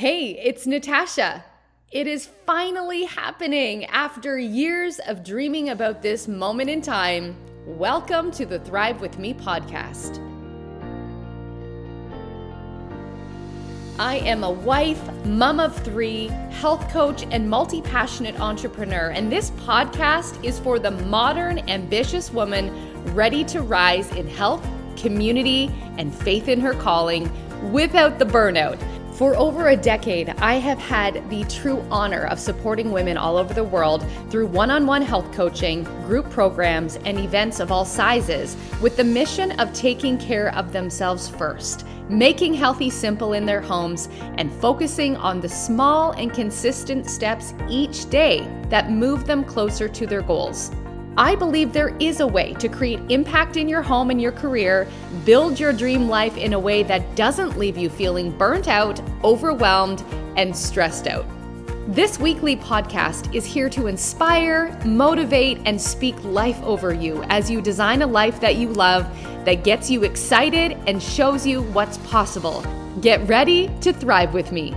Hey, it's Natasha. It is finally happening after years of dreaming about this moment in time. Welcome to the Thrive With Me podcast. I am a wife, mom of three, health coach, and multi passionate entrepreneur. And this podcast is for the modern, ambitious woman ready to rise in health, community, and faith in her calling without the burnout. For over a decade, I have had the true honor of supporting women all over the world through one on one health coaching, group programs, and events of all sizes with the mission of taking care of themselves first, making healthy simple in their homes, and focusing on the small and consistent steps each day that move them closer to their goals. I believe there is a way to create impact in your home and your career, build your dream life in a way that doesn't leave you feeling burnt out, overwhelmed, and stressed out. This weekly podcast is here to inspire, motivate, and speak life over you as you design a life that you love, that gets you excited and shows you what's possible. Get ready to thrive with me.